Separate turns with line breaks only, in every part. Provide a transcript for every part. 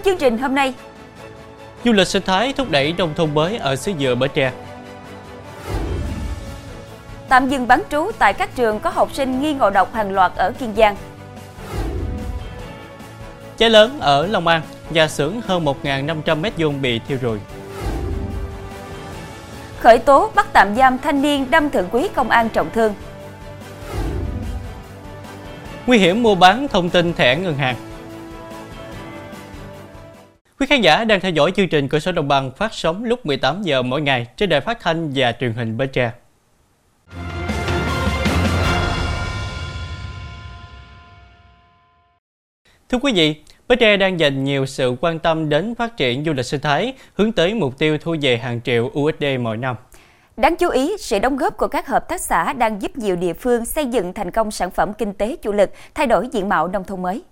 Trong chương trình hôm nay,
Du lịch sinh thái thúc đẩy nông thôn mới ở xứ dừa Bến Tre.
tạm dừng bán trú tại các trường có học sinh nghi ngộ độc hàng loạt ở Kiên Giang.
Cháy lớn ở Long An, nhà xưởng hơn 1.500 m2 bị thiêu rụi.
Khởi tố bắt tạm giam thanh niên đâm thượng quý công an trọng thương.
Nguy hiểm mua bán thông tin thẻ ngân hàng. Quý khán giả đang theo dõi chương trình Cửa sổ Đồng bằng phát sóng lúc 18 giờ mỗi ngày trên đài phát thanh và truyền hình Bến Tre. Thưa quý vị, Bến Tre đang dành nhiều sự quan tâm đến phát triển du lịch sinh thái, hướng tới mục tiêu thu về hàng triệu USD mỗi năm.
Đáng chú ý, sự đóng góp của các hợp tác xã đang giúp nhiều địa phương xây dựng thành công sản phẩm kinh tế chủ lực, thay đổi diện mạo nông thôn mới.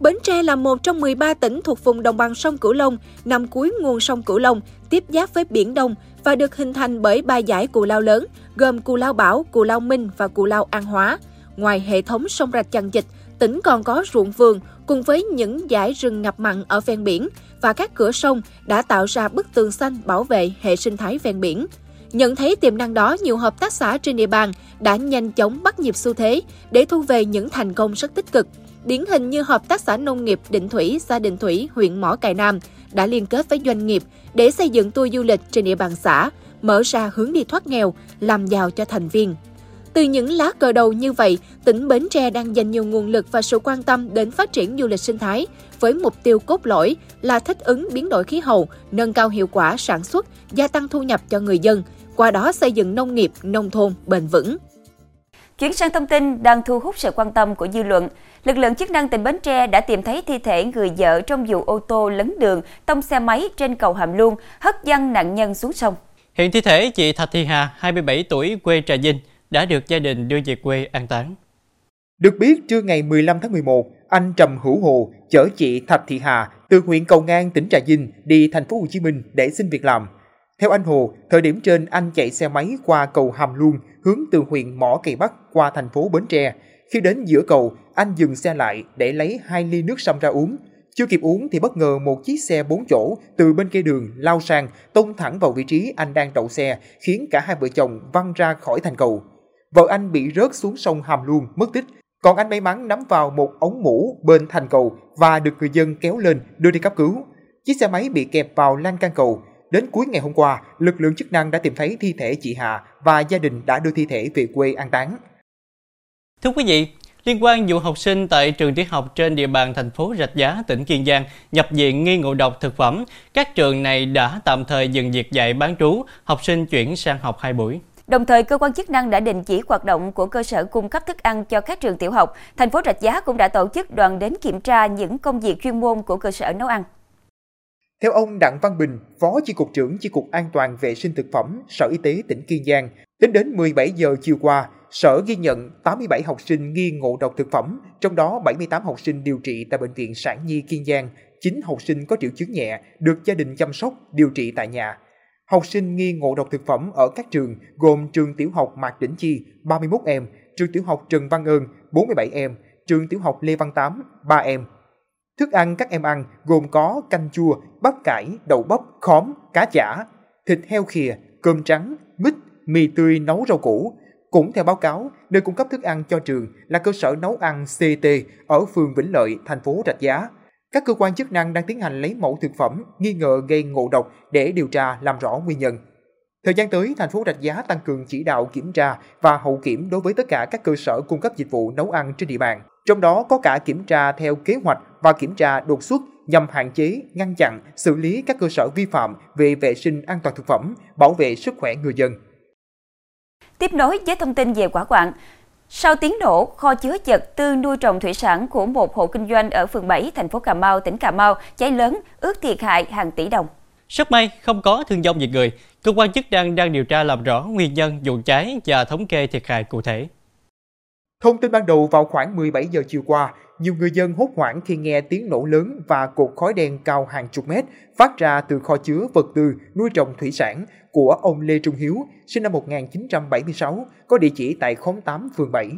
Bến Tre là một trong 13 tỉnh thuộc vùng đồng bằng sông Cửu Long, nằm cuối nguồn sông Cửu Long, tiếp giáp với Biển Đông và được hình thành bởi ba dải cù lao lớn, gồm cù lao Bảo, cù lao Minh và cù lao An Hóa. Ngoài hệ thống sông rạch chằng dịch, tỉnh còn có ruộng vườn cùng với những dải rừng ngập mặn ở ven biển và các cửa sông đã tạo ra bức tường xanh bảo vệ hệ sinh thái ven biển. Nhận thấy tiềm năng đó, nhiều hợp tác xã trên địa bàn đã nhanh chóng bắt nhịp xu thế để thu về những thành công rất tích cực. Điển hình như Hợp tác xã Nông nghiệp Định Thủy, xã Định Thủy, huyện Mỏ Cày Nam đã liên kết với doanh nghiệp để xây dựng tour du lịch trên địa bàn xã, mở ra hướng đi thoát nghèo, làm giàu cho thành viên. Từ những lá cờ đầu như vậy, tỉnh Bến Tre đang dành nhiều nguồn lực và sự quan tâm đến phát triển du lịch sinh thái với mục tiêu cốt lõi là thích ứng biến đổi khí hậu, nâng cao hiệu quả sản xuất, gia tăng thu nhập cho người dân, qua đó xây dựng nông nghiệp, nông thôn bền vững.
Chuyển sang thông tin đang thu hút sự quan tâm của dư luận. Lực lượng chức năng tỉnh Bến Tre đã tìm thấy thi thể người vợ trong vụ ô tô lấn đường tông xe máy trên cầu Hàm Luông, hất văng nạn nhân xuống sông.
Hiện thi thể chị Thạch Thị Hà, 27 tuổi, quê Trà Vinh, đã được gia đình đưa về quê an táng.
Được biết, trưa ngày 15 tháng 11, anh Trầm Hữu Hồ chở chị Thạch Thị Hà từ huyện Cầu Ngang, tỉnh Trà Vinh đi thành phố Hồ Chí Minh để xin việc làm. Theo anh Hồ, thời điểm trên anh chạy xe máy qua cầu Hàm Luông hướng từ huyện Mỏ Cày Bắc qua thành phố Bến Tre. Khi đến giữa cầu, anh dừng xe lại để lấy hai ly nước sâm ra uống. Chưa kịp uống thì bất ngờ một chiếc xe bốn chỗ từ bên kia đường lao sang tông thẳng vào vị trí anh đang đậu xe, khiến cả hai vợ chồng văng ra khỏi thành cầu. Vợ anh bị rớt xuống sông Hàm Luông, mất tích. Còn anh may mắn nắm vào một ống mũ bên thành cầu và được người dân kéo lên đưa đi cấp cứu. Chiếc xe máy bị kẹp vào lan can cầu. Đến cuối ngày hôm qua, lực lượng chức năng đã tìm thấy thi thể chị Hà và gia đình đã đưa thi thể về quê an táng.
Thưa quý vị, liên quan vụ học sinh tại trường tiểu học trên địa bàn thành phố Rạch Giá, tỉnh Kiên Giang nhập viện nghi ngộ độc thực phẩm, các trường này đã tạm thời dừng việc dạy bán trú, học sinh chuyển sang học hai buổi.
Đồng thời, cơ quan chức năng đã đình chỉ hoạt động của cơ sở cung cấp thức ăn cho các trường tiểu học. Thành phố Rạch Giá cũng đã tổ chức đoàn đến kiểm tra những công việc chuyên môn của cơ sở nấu ăn.
Theo ông Đặng Văn Bình, Phó Chi cục trưởng Chi cục An toàn vệ sinh thực phẩm, Sở Y tế tỉnh Kiên Giang, tính đến 17 giờ chiều qua, Sở ghi nhận 87 học sinh nghi ngộ độc thực phẩm, trong đó 78 học sinh điều trị tại Bệnh viện Sản Nhi Kiên Giang, 9 học sinh có triệu chứng nhẹ được gia đình chăm sóc, điều trị tại nhà. Học sinh nghi ngộ độc thực phẩm ở các trường gồm trường tiểu học Mạc Đỉnh Chi 31 em, trường tiểu học Trần Văn Ơn 47 em, trường tiểu học Lê Văn Tám 3 em. Thức ăn các em ăn gồm có canh chua, bắp cải, đậu bắp, khóm, cá chả, thịt heo khìa, cơm trắng, mít, mì tươi nấu rau củ. Cũng theo báo cáo, nơi cung cấp thức ăn cho trường là cơ sở nấu ăn CT ở phường Vĩnh Lợi, thành phố Rạch Giá. Các cơ quan chức năng đang tiến hành lấy mẫu thực phẩm nghi ngờ gây ngộ độc để điều tra làm rõ nguyên nhân. Thời gian tới, thành phố Rạch Giá tăng cường chỉ đạo kiểm tra và hậu kiểm đối với tất cả các cơ sở cung cấp dịch vụ nấu ăn trên địa bàn. Trong đó có cả kiểm tra theo kế hoạch và kiểm tra đột xuất nhằm hạn chế, ngăn chặn, xử lý các cơ sở vi phạm về vệ sinh an toàn thực phẩm, bảo vệ sức khỏe người dân.
Tiếp nối với thông tin về quả quạng, sau tiếng nổ, kho chứa vật tư nuôi trồng thủy sản của một hộ kinh doanh ở phường 7, thành phố Cà Mau, tỉnh Cà Mau cháy lớn, ước thiệt hại hàng tỷ đồng.
Rất may không có thương vong về người. Cơ quan chức năng đang điều tra làm rõ nguyên nhân vụ cháy và thống kê thiệt hại cụ thể.
Thông tin ban đầu vào khoảng 17 giờ chiều qua, nhiều người dân hốt hoảng khi nghe tiếng nổ lớn và cột khói đen cao hàng chục mét phát ra từ kho chứa vật tư nuôi trồng thủy sản của ông Lê Trung Hiếu, sinh năm 1976, có địa chỉ tại khóm 8, phường 7.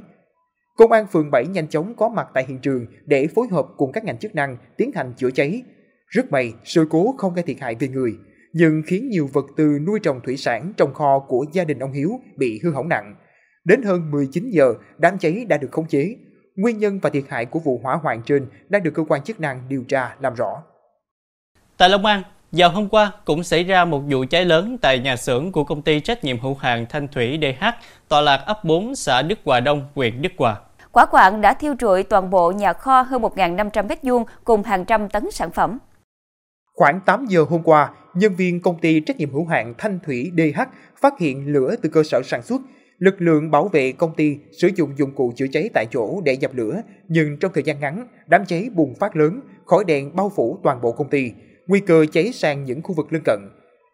Công an phường 7 nhanh chóng có mặt tại hiện trường để phối hợp cùng các ngành chức năng tiến hành chữa cháy. Rất may, sự cố không gây thiệt hại về người, nhưng khiến nhiều vật tư nuôi trồng thủy sản trong kho của gia đình ông Hiếu bị hư hỏng nặng. Đến hơn 19 giờ, đám cháy đã được khống chế. Nguyên nhân và thiệt hại của vụ hỏa hoạn trên đang được cơ quan chức năng điều tra làm rõ.
Tại Long An, vào hôm qua cũng xảy ra một vụ cháy lớn tại nhà xưởng của công ty trách nhiệm hữu hạn Thanh Thủy DH, tọa lạc ấp 4 xã Đức Hòa Đông, huyện Đức Hòa.
Quả quạng đã thiêu rụi toàn bộ nhà kho hơn 1.500 m2 cùng hàng trăm tấn sản phẩm.
Khoảng 8 giờ hôm qua, nhân viên công ty trách nhiệm hữu hạn Thanh Thủy DH phát hiện lửa từ cơ sở sản xuất. Lực lượng bảo vệ công ty sử dụng dụng cụ chữa cháy tại chỗ để dập lửa, nhưng trong thời gian ngắn, đám cháy bùng phát lớn, khói đèn bao phủ toàn bộ công ty, nguy cơ cháy sang những khu vực lân cận.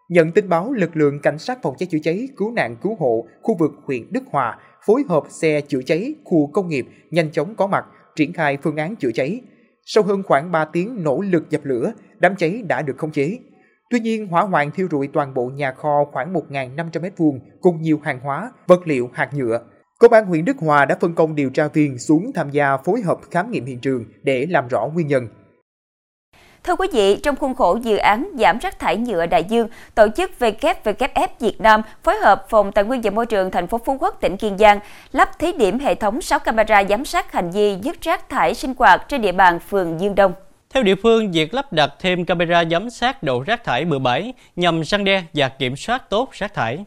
Nhận tin báo, lực lượng cảnh sát phòng cháy chữa cháy, cứu nạn cứu hộ khu vực huyện Đức Hòa phối hợp xe chữa cháy khu công nghiệp nhanh chóng có mặt, triển khai phương án chữa cháy. Sau hơn khoảng 3 tiếng nỗ lực dập lửa, đám cháy đã được khống chế. Tuy nhiên, hỏa hoạn thiêu rụi toàn bộ nhà kho khoảng 1.500 m2 cùng nhiều hàng hóa, vật liệu, hạt nhựa. Công an huyện Đức Hòa đã phân công điều tra viên xuống tham gia phối hợp khám nghiệm hiện trường để làm rõ nguyên nhân.
Thưa quý vị, trong khuôn khổ dự án giảm rác thải nhựa đại dương, tổ chức WWF Việt Nam phối hợp Phòng Tài nguyên và Môi trường thành phố Phú Quốc, tỉnh Kiên Giang lắp thí điểm hệ thống 6 camera giám sát hành vi dứt rác thải sinh hoạt trên địa bàn phường Dương Đông.
Theo địa phương, việc lắp đặt thêm camera giám sát độ rác thải bừa bãi nhằm răng đe và kiểm soát tốt rác thải.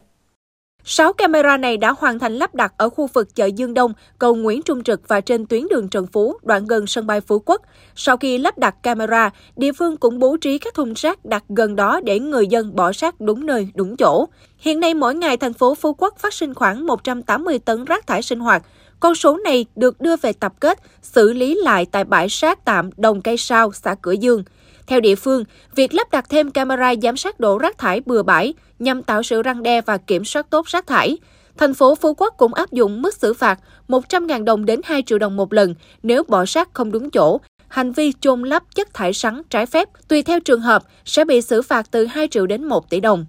6 camera này đã hoàn thành lắp đặt ở khu vực chợ Dương Đông, cầu Nguyễn Trung Trực và trên tuyến đường Trần Phú, đoạn gần sân bay Phú Quốc. Sau khi lắp đặt camera, địa phương cũng bố trí các thùng rác đặt gần đó để người dân bỏ rác đúng nơi, đúng chỗ. Hiện nay mỗi ngày thành phố Phú Quốc phát sinh khoảng 180 tấn rác thải sinh hoạt. Con số này được đưa về tập kết, xử lý lại tại bãi rác tạm Đồng Cây Sao, xã Cửa Dương. Theo địa phương, việc lắp đặt thêm camera giám sát độ rác thải bừa bãi nhằm tạo sự răng đe và kiểm soát tốt rác thải. Thành phố Phú Quốc cũng áp dụng mức xử phạt 100.000 đồng đến 2 triệu đồng một lần nếu bỏ rác không đúng chỗ. Hành vi chôn lắp chất thải sắn trái phép tùy theo trường hợp sẽ bị xử phạt từ 2 triệu đến 1 tỷ đồng.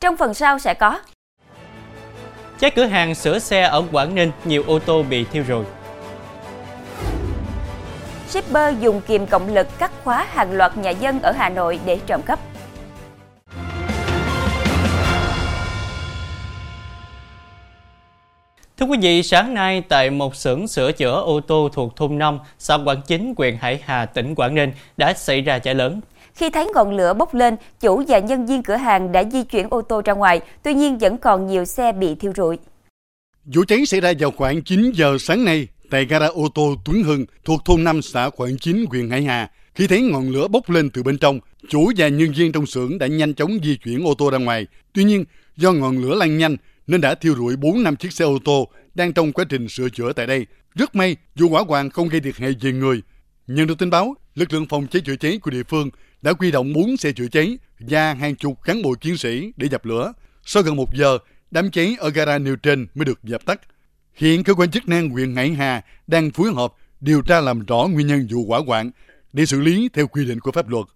Trong phần sau sẽ có
Cháy cửa hàng sửa xe ở Quảng Ninh, nhiều ô tô bị thiêu rụi.
Shipper dùng kìm cộng lực cắt khóa hàng loạt nhà dân ở Hà Nội để trộm cắp.
Thưa quý vị, sáng nay tại một xưởng sửa chữa ô tô thuộc thôn 5, xã Quảng Chính, huyện Hải Hà, tỉnh Quảng Ninh đã xảy ra cháy lớn.
Khi thấy ngọn lửa bốc lên, chủ và nhân viên cửa hàng đã di chuyển ô tô ra ngoài, tuy nhiên vẫn còn nhiều xe bị thiêu rụi.
Vụ cháy xảy ra vào khoảng 9 giờ sáng nay tại gara ô tô Tuấn Hưng thuộc thôn 5 xã Quảng Chính, huyện Hải Hà. Khi thấy ngọn lửa bốc lên từ bên trong, chủ và nhân viên trong xưởng đã nhanh chóng di chuyển ô tô ra ngoài. Tuy nhiên, do ngọn lửa lan nhanh nên đã thiêu rụi 4 năm chiếc xe ô tô đang trong quá trình sửa chữa tại đây. Rất may, vụ hỏa hoạn không gây thiệt hại về người. Nhận được tin báo, lực lượng phòng cháy chữa cháy của địa phương đã quy động 4 xe chữa cháy và hàng chục cán bộ chiến sĩ để dập lửa. Sau gần một giờ, đám cháy ở gara nêu trên mới được dập tắt. Hiện cơ quan chức năng huyện Hải Hà đang phối hợp điều tra làm rõ nguyên nhân vụ hỏa hoạn để xử lý theo quy định của pháp luật.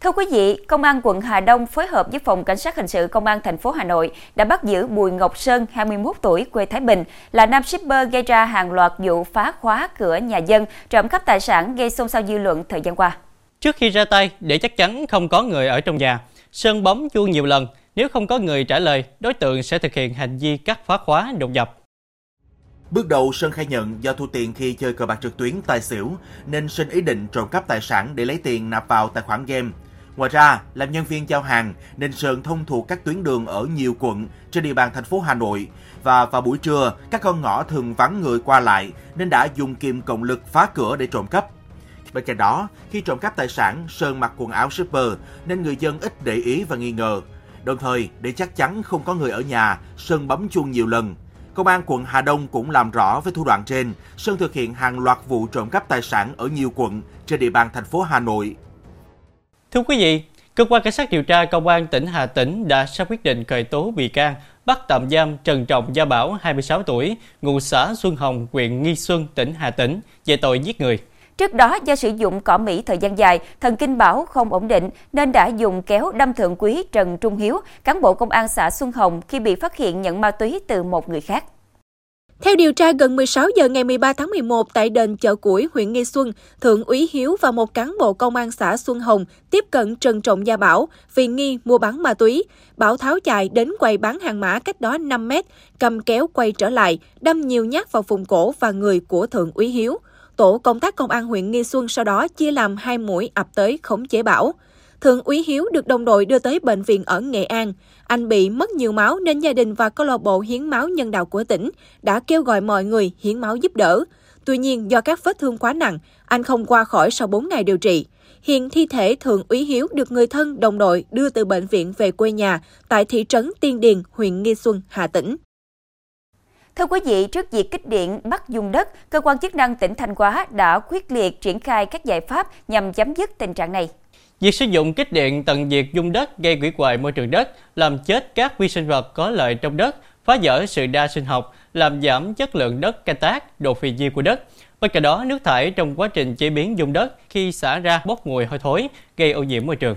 Thưa quý vị, Công an quận Hà Đông phối hợp với Phòng Cảnh sát Hình sự Công an thành phố Hà Nội đã bắt giữ Bùi Ngọc Sơn, 21 tuổi, quê Thái Bình, là nam shipper gây ra hàng loạt vụ phá khóa cửa nhà dân, trộm cắp tài sản gây xôn xao dư luận thời gian qua.
Trước khi ra tay, để chắc chắn không có người ở trong nhà, Sơn bấm chuông nhiều lần. Nếu không có người trả lời, đối tượng sẽ thực hiện hành vi cắt phá khóa đột nhập.
Bước đầu, Sơn khai nhận do thu tiền khi chơi cờ bạc trực tuyến tài xỉu, nên sinh ý định trộm cắp tài sản để lấy tiền nạp vào tài khoản game. Ngoài ra, làm nhân viên giao hàng nên Sơn thông thuộc các tuyến đường ở nhiều quận trên địa bàn thành phố Hà Nội và vào buổi trưa, các con ngõ thường vắng người qua lại nên đã dùng kim cộng lực phá cửa để trộm cắp. Bên cạnh đó, khi trộm cắp tài sản, Sơn mặc quần áo shipper nên người dân ít để ý và nghi ngờ. Đồng thời, để chắc chắn không có người ở nhà, Sơn bấm chuông nhiều lần. Công an quận Hà Đông cũng làm rõ với thủ đoạn trên, Sơn thực hiện hàng loạt vụ trộm cắp tài sản ở nhiều quận trên địa bàn thành phố Hà Nội.
Thưa quý vị, cơ quan cảnh sát điều tra công an tỉnh Hà Tĩnh đã ra quyết định khởi tố bị can, bắt tạm giam Trần Trọng Gia Bảo, 26 tuổi, ngụ xã Xuân Hồng, huyện Nghi Xuân, tỉnh Hà Tĩnh về tội giết người.
Trước đó, do sử dụng cỏ Mỹ thời gian dài, thần kinh Bảo không ổn định nên đã dùng kéo đâm thượng quý Trần Trung Hiếu, cán bộ công an xã Xuân Hồng khi bị phát hiện nhận ma túy từ một người khác.
Theo điều tra, gần 16 giờ ngày 13 tháng 11 tại đền chợ củi, huyện Nghi Xuân, Thượng úy Hiếu và một cán bộ công an xã Xuân Hồng tiếp cận Trần Trọng Gia Bảo vì nghi mua bán ma túy. Bảo tháo chạy đến quầy bán hàng mã cách đó 5 mét, cầm kéo quay trở lại, đâm nhiều nhát vào vùng cổ và người của Thượng úy Hiếu. Tổ công tác công an huyện Nghi Xuân sau đó chia làm hai mũi ập tới khống chế Bảo. Thượng úy Hiếu được đồng đội đưa tới bệnh viện ở Nghệ An. Anh bị mất nhiều máu nên gia đình và câu lạc bộ hiến máu nhân đạo của tỉnh đã kêu gọi mọi người hiến máu giúp đỡ. Tuy nhiên, do các vết thương quá nặng, anh không qua khỏi sau 4 ngày điều trị. Hiện thi thể Thượng úy Hiếu được người thân đồng đội đưa từ bệnh viện về quê nhà tại thị trấn Tiên Điền, huyện Nghi Xuân, Hà Tĩnh.
Thưa quý vị, trước việc kích điện bắt dùng đất, cơ quan chức năng tỉnh Thanh Hóa đã quyết liệt triển khai các giải pháp nhằm chấm dứt tình trạng này.
Việc sử dụng kích điện tận diệt dung đất gây hủy hoại môi trường đất, làm chết các vi sinh vật có lợi trong đất, phá vỡ sự đa sinh học, làm giảm chất lượng đất canh tác, độ phì nhiêu của đất. Bên cạnh đó, nước thải trong quá trình chế biến dung đất khi xả ra bốc mùi hôi thối, gây ô nhiễm môi trường.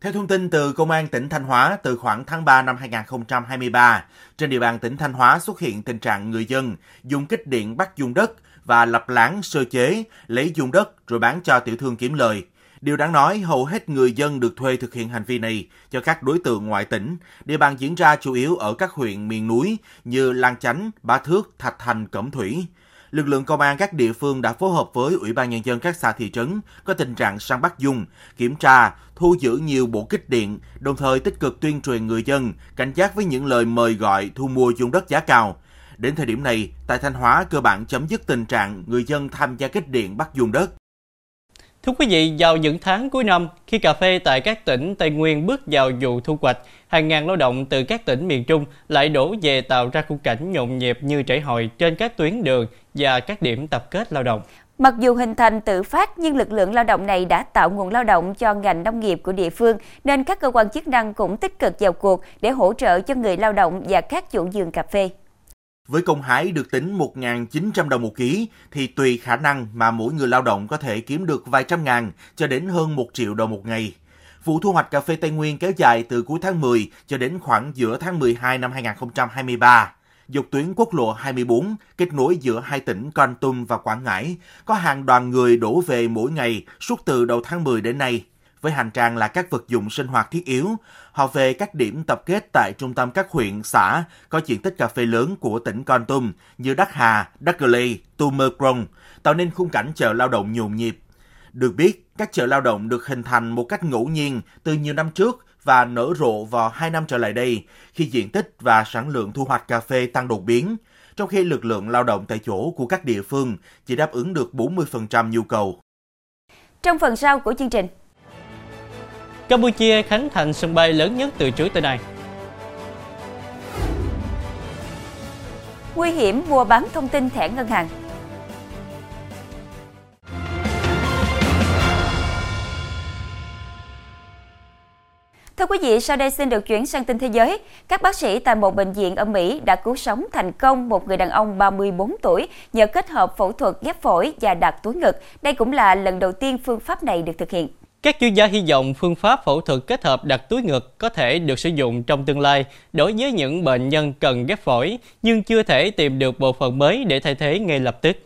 Theo thông tin từ Công an tỉnh Thanh Hóa, từ khoảng tháng 3 năm 2023, trên địa bàn tỉnh Thanh Hóa xuất hiện tình trạng người dân dùng kích điện bắt dung đất và lập láng sơ chế, lấy dung đất rồi bán cho tiểu thương kiếm lời. Điều đáng nói, hầu hết người dân được thuê thực hiện hành vi này cho các đối tượng ngoại tỉnh. Địa bàn diễn ra chủ yếu ở các huyện miền núi như Lan Chánh, Ba Thước, Thạch Thành, Cẩm Thủy. Lực lượng công an các địa phương đã phối hợp với Ủy ban Nhân dân các xã thị trấn có tình trạng săn bắt dung, kiểm tra, thu giữ nhiều bộ kích điện, đồng thời tích cực tuyên truyền người dân cảnh giác với những lời mời gọi thu mua dung đất giá cao. Đến thời điểm này, tại Thanh Hóa cơ bản chấm dứt tình trạng người dân tham gia kích điện bắt dung đất.
Thưa quý vị, vào những tháng cuối năm, khi cà phê tại các tỉnh Tây Nguyên bước vào vụ thu hoạch, hàng ngàn lao động từ các tỉnh miền Trung lại đổ về tạo ra khung cảnh nhộn nhịp như trải hội trên các tuyến đường và các điểm tập kết lao động.
Mặc dù hình thành tự phát nhưng lực lượng lao động này đã tạo nguồn lao động cho ngành nông nghiệp của địa phương nên các cơ quan chức năng cũng tích cực vào cuộc để hỗ trợ cho người lao động và các chủ vườn cà phê.
Với công hái được tính 1.900 đồng một ký thì tùy khả năng mà mỗi người lao động có thể kiếm được vài trăm ngàn cho đến hơn 1 triệu đồng một ngày. Vụ thu hoạch cà phê Tây Nguyên kéo dài từ cuối tháng 10 cho đến khoảng giữa tháng 12 năm 2023. Dọc tuyến quốc lộ 24 kết nối giữa hai tỉnh Con Tum và Quảng Ngãi, có hàng đoàn người đổ về mỗi ngày suốt từ đầu tháng 10 đến nay. Với hành trang là các vật dụng sinh hoạt thiết yếu, họ về các điểm tập kết tại trung tâm các huyện, xã có diện tích cà phê lớn của tỉnh Con Tum như Đắc Hà, Đắc Lê, Tu Mơ Krong, tạo nên khung cảnh chợ lao động nhộn nhịp. Được biết, các chợ lao động được hình thành một cách ngẫu nhiên từ nhiều năm trước và nở rộ vào hai năm trở lại đây khi diện tích và sản lượng thu hoạch cà phê tăng đột biến, trong khi lực lượng lao động tại chỗ của các địa phương chỉ đáp ứng được 40% nhu cầu.
Trong phần sau của chương trình,
Campuchia khánh thành sân bay lớn nhất từ trước tới nay.
Nguy hiểm mua bán thông tin thẻ ngân hàng. Thưa quý vị, sau đây xin được chuyển sang tin thế giới. Các bác sĩ tại một bệnh viện ở Mỹ đã cứu sống thành công một người đàn ông 34 tuổi nhờ kết hợp phẫu thuật ghép phổi và đặt túi ngực. Đây cũng là lần đầu tiên phương pháp này được thực hiện.
Các chuyên gia hy vọng phương pháp phẫu thuật kết hợp đặt túi ngực có thể được sử dụng trong tương lai đối với những bệnh nhân cần ghép phổi nhưng chưa thể tìm được bộ phận mới để thay thế ngay lập tức.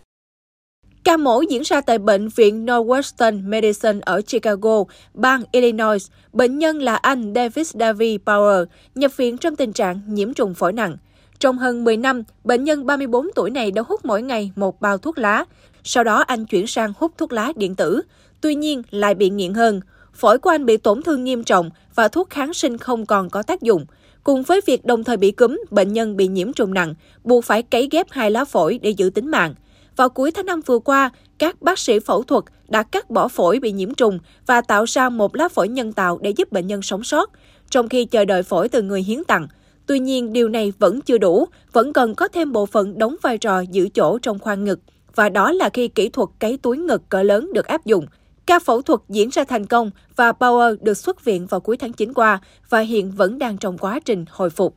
Ca mổ diễn ra tại Bệnh viện Northwestern Medicine ở Chicago, bang Illinois. Bệnh nhân là anh Davis Davy Power, nhập viện trong tình trạng nhiễm trùng phổi nặng. Trong hơn 10 năm, bệnh nhân 34 tuổi này đã hút mỗi ngày một bao thuốc lá. Sau đó anh chuyển sang hút thuốc lá điện tử tuy nhiên lại bị nghiện hơn. Phổi của anh bị tổn thương nghiêm trọng và thuốc kháng sinh không còn có tác dụng. Cùng với việc đồng thời bị cúm, bệnh nhân bị nhiễm trùng nặng, buộc phải cấy ghép hai lá phổi để giữ tính mạng. Vào cuối tháng 5 vừa qua, các bác sĩ phẫu thuật đã cắt bỏ phổi bị nhiễm trùng và tạo ra một lá phổi nhân tạo để giúp bệnh nhân sống sót, trong khi chờ đợi phổi từ người hiến tặng. Tuy nhiên, điều này vẫn chưa đủ, vẫn cần có thêm bộ phận đóng vai trò giữ chỗ trong khoang ngực. Và đó là khi kỹ thuật cấy túi ngực cỡ lớn được áp dụng. Ca phẫu thuật diễn ra thành công và Power được xuất viện vào cuối tháng 9 qua và hiện vẫn đang trong quá trình hồi phục.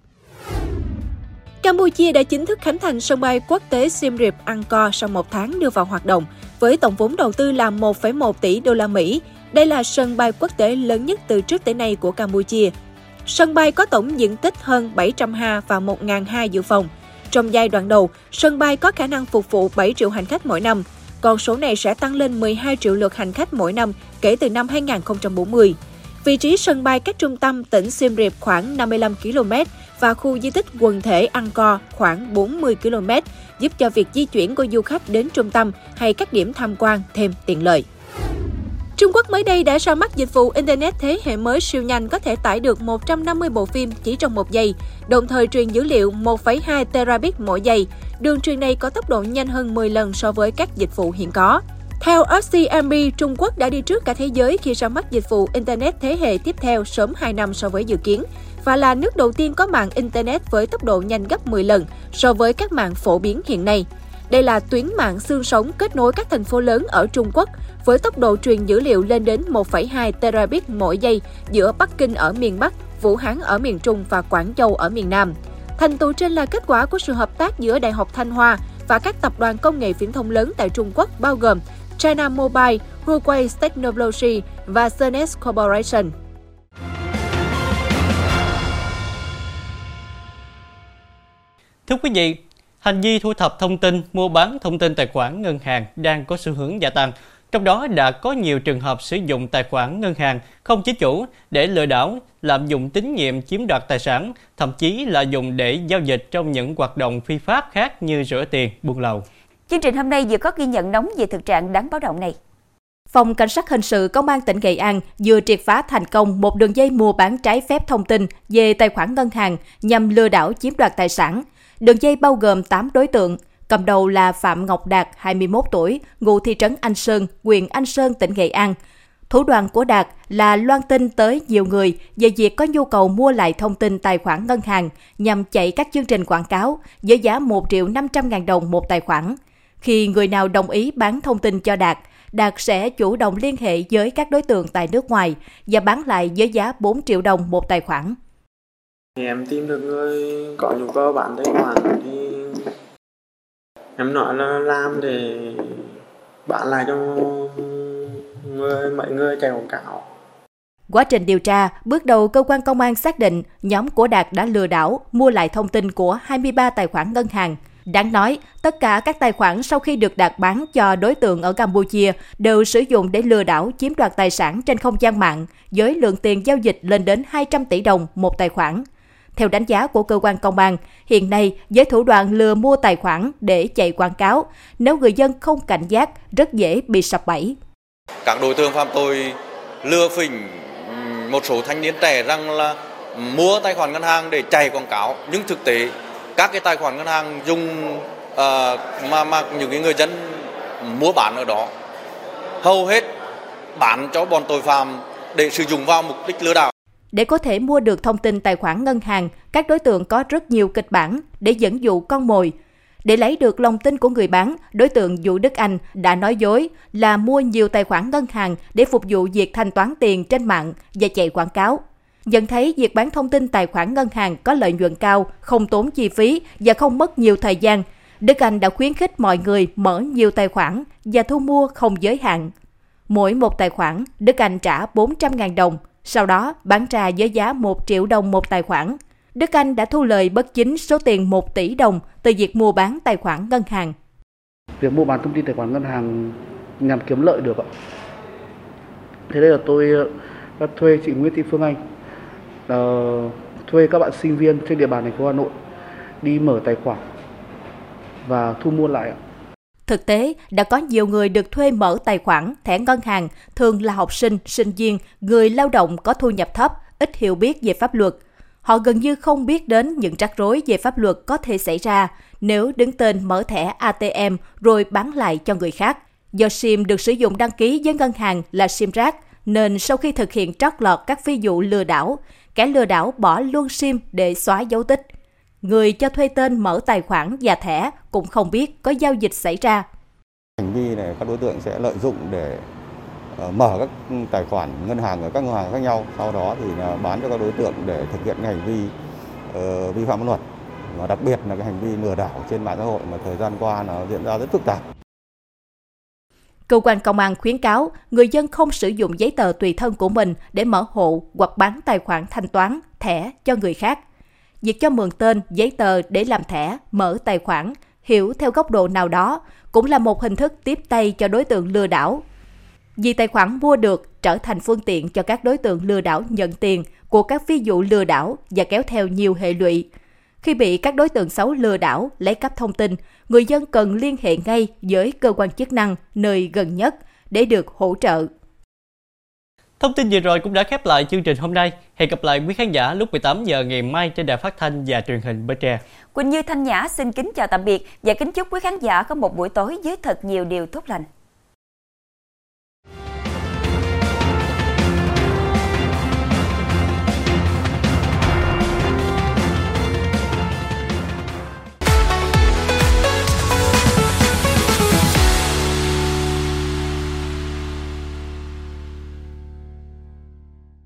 Campuchia đã chính thức khánh thành sân bay quốc tế Siem Reap Angkor sau một tháng đưa vào hoạt động, với tổng vốn đầu tư là 1,1 tỷ đô la Mỹ. Đây là sân bay quốc tế lớn nhất từ trước tới nay của Campuchia. Sân bay có tổng diện tích hơn 700 ha và 1.000 ha dự phòng.
Trong giai đoạn đầu, sân bay có khả năng phục vụ 7 triệu hành khách mỗi năm. Con số này sẽ tăng lên 12 triệu lượt hành khách mỗi năm kể từ năm 2040. Vị trí sân bay cách trung tâm tỉnh Siem Reap khoảng 55 km và khu di tích quần thể Angkor khoảng 40 km, giúp cho việc di chuyển của du khách đến trung tâm hay các điểm tham quan thêm tiện lợi. Trung Quốc mới đây đã ra mắt dịch vụ Internet thế hệ mới siêu nhanh có thể tải được 150 bộ phim chỉ trong một giây, đồng thời truyền dữ liệu 1,2 terabit mỗi giây. Đường truyền này có tốc độ nhanh hơn 10 lần so với các dịch vụ hiện có. Theo RCMB, Trung Quốc đã đi trước cả thế giới khi ra mắt dịch vụ Internet thế hệ tiếp theo sớm 2 năm so với dự kiến và là nước đầu tiên có mạng Internet với tốc độ nhanh gấp 10 lần so với các mạng phổ biến hiện nay. Đây là tuyến mạng xương sống kết nối các thành phố lớn ở Trung Quốc với tốc độ truyền dữ liệu lên đến 1,2 terabit mỗi giây giữa Bắc Kinh ở miền Bắc, Vũ Hán ở miền Trung và Quảng Châu ở miền Nam. Thành tựu trên là kết quả của sự hợp tác giữa Đại học Thanh Hoa và các tập đoàn công nghệ viễn thông lớn tại Trung Quốc bao gồm China Mobile, Huawei Technology và Cernes Corporation.
Thưa quý vị, hành vi thu thập thông tin, mua bán thông tin tài khoản ngân hàng đang có xu hướng gia tăng. Trong đó đã có nhiều trường hợp sử dụng tài khoản ngân hàng không chính chủ để lừa đảo, lạm dụng tín nhiệm chiếm đoạt tài sản, thậm chí là dùng để giao dịch trong những hoạt động phi pháp khác như rửa tiền, buôn lậu.
Chương trình hôm nay vừa có ghi nhận nóng về thực trạng đáng báo động này.
Phòng Cảnh sát Hình sự Công an tỉnh Nghệ An vừa triệt phá thành công một đường dây mua bán trái phép thông tin về tài khoản ngân hàng nhằm lừa đảo chiếm đoạt tài sản. Đường dây bao gồm 8 đối tượng, cầm đầu là Phạm Ngọc Đạt, 21 tuổi, ngụ thị trấn Anh Sơn, huyện Anh Sơn, tỉnh Nghệ An. Thủ đoàn của Đạt là loan tin tới nhiều người về việc có nhu cầu mua lại thông tin tài khoản ngân hàng nhằm chạy các chương trình quảng cáo với giá 1 triệu 500 ngàn đồng một tài khoản. Khi người nào đồng ý bán thông tin cho Đạt, Đạt sẽ chủ động liên hệ với các đối tượng tại nước ngoài và bán lại với giá 4 triệu đồng một tài khoản.
Thì em tìm được người có nhu cầu bán tài khoản thì em nói là làm để bán lại cho người mọi người chạy quảng cáo.
Quá trình điều tra, bước đầu cơ quan công an xác định nhóm của Đạt đã lừa đảo mua lại thông tin của 23 tài khoản ngân hàng Đáng nói, tất cả các tài khoản sau khi được đạt bán cho đối tượng ở Campuchia đều sử dụng để lừa đảo chiếm đoạt tài sản trên không gian mạng với lượng tiền giao dịch lên đến 200 tỷ đồng một tài khoản. Theo đánh giá của cơ quan công an, hiện nay với thủ đoạn lừa mua tài khoản để chạy quảng cáo, nếu người dân không cảnh giác rất dễ bị sập bẫy.
Các đối tượng phạm tội lừa phỉnh một số thanh niên trẻ rằng là mua tài khoản ngân hàng để chạy quảng cáo, nhưng thực tế các cái tài khoản ngân hàng dùng uh, mà mà những cái người dân mua bán ở đó hầu hết bán cho bọn tội phạm để sử dụng vào mục đích lừa đảo.
Để có thể mua được thông tin tài khoản ngân hàng, các đối tượng có rất nhiều kịch bản để dẫn dụ con mồi. Để lấy được lòng tin của người bán, đối tượng Vũ Đức Anh đã nói dối là mua nhiều tài khoản ngân hàng để phục vụ việc thanh toán tiền trên mạng và chạy quảng cáo nhận thấy việc bán thông tin tài khoản ngân hàng có lợi nhuận cao, không tốn chi phí và không mất nhiều thời gian. Đức Anh đã khuyến khích mọi người mở nhiều tài khoản và thu mua không giới hạn. Mỗi một tài khoản, Đức Anh trả 400.000 đồng, sau đó bán ra với giá 1 triệu đồng một tài khoản. Đức Anh đã thu lời bất chính số tiền 1 tỷ đồng từ việc mua bán tài khoản ngân hàng.
Việc mua bán thông tin tài khoản ngân hàng nhằm kiếm lợi được ạ. Thế đây là tôi đã thuê chị Nguyễn Thị Phương Anh uh, thuê các bạn sinh viên trên địa bàn thành phố Hà Nội đi mở tài khoản và thu mua lại.
Thực tế, đã có nhiều người được thuê mở tài khoản, thẻ ngân hàng, thường là học sinh, sinh viên, người lao động có thu nhập thấp, ít hiểu biết về pháp luật. Họ gần như không biết đến những rắc rối về pháp luật có thể xảy ra nếu đứng tên mở thẻ ATM rồi bán lại cho người khác. Do SIM được sử dụng đăng ký với ngân hàng là SIM rác, nên sau khi thực hiện trót lọt các phi vụ lừa đảo, kẻ lừa đảo bỏ luôn SIM để xóa dấu tích. Người cho thuê tên mở tài khoản và thẻ cũng không biết có giao dịch xảy ra.
Hành vi này các đối tượng sẽ lợi dụng để Ờ, mở các tài khoản ngân hàng ở các ngân hàng khác nhau, sau đó thì bán cho các đối tượng để thực hiện hành vi uh, vi phạm pháp luật và đặc biệt là cái hành vi lừa đảo trên mạng xã hội mà thời gian qua nó diễn ra rất phức tạp.
Cơ quan công an khuyến cáo người dân không sử dụng giấy tờ tùy thân của mình để mở hộ hoặc bán tài khoản thanh toán, thẻ cho người khác. việc cho mượn tên, giấy tờ để làm thẻ, mở tài khoản, hiểu theo góc độ nào đó cũng là một hình thức tiếp tay cho đối tượng lừa đảo. Vì tài khoản mua được trở thành phương tiện cho các đối tượng lừa đảo nhận tiền của các ví dụ lừa đảo và kéo theo nhiều hệ lụy. Khi bị các đối tượng xấu lừa đảo lấy cắp thông tin, người dân cần liên hệ ngay với cơ quan chức năng nơi gần nhất để được hỗ trợ.
Thông tin vừa rồi cũng đã khép lại chương trình hôm nay. Hẹn gặp lại quý khán giả lúc 18 giờ ngày mai trên đài phát thanh và truyền hình Bến Tre.
Quỳnh Như Thanh Nhã xin kính chào tạm biệt và kính chúc quý khán giả có một buổi tối với thật nhiều điều tốt lành.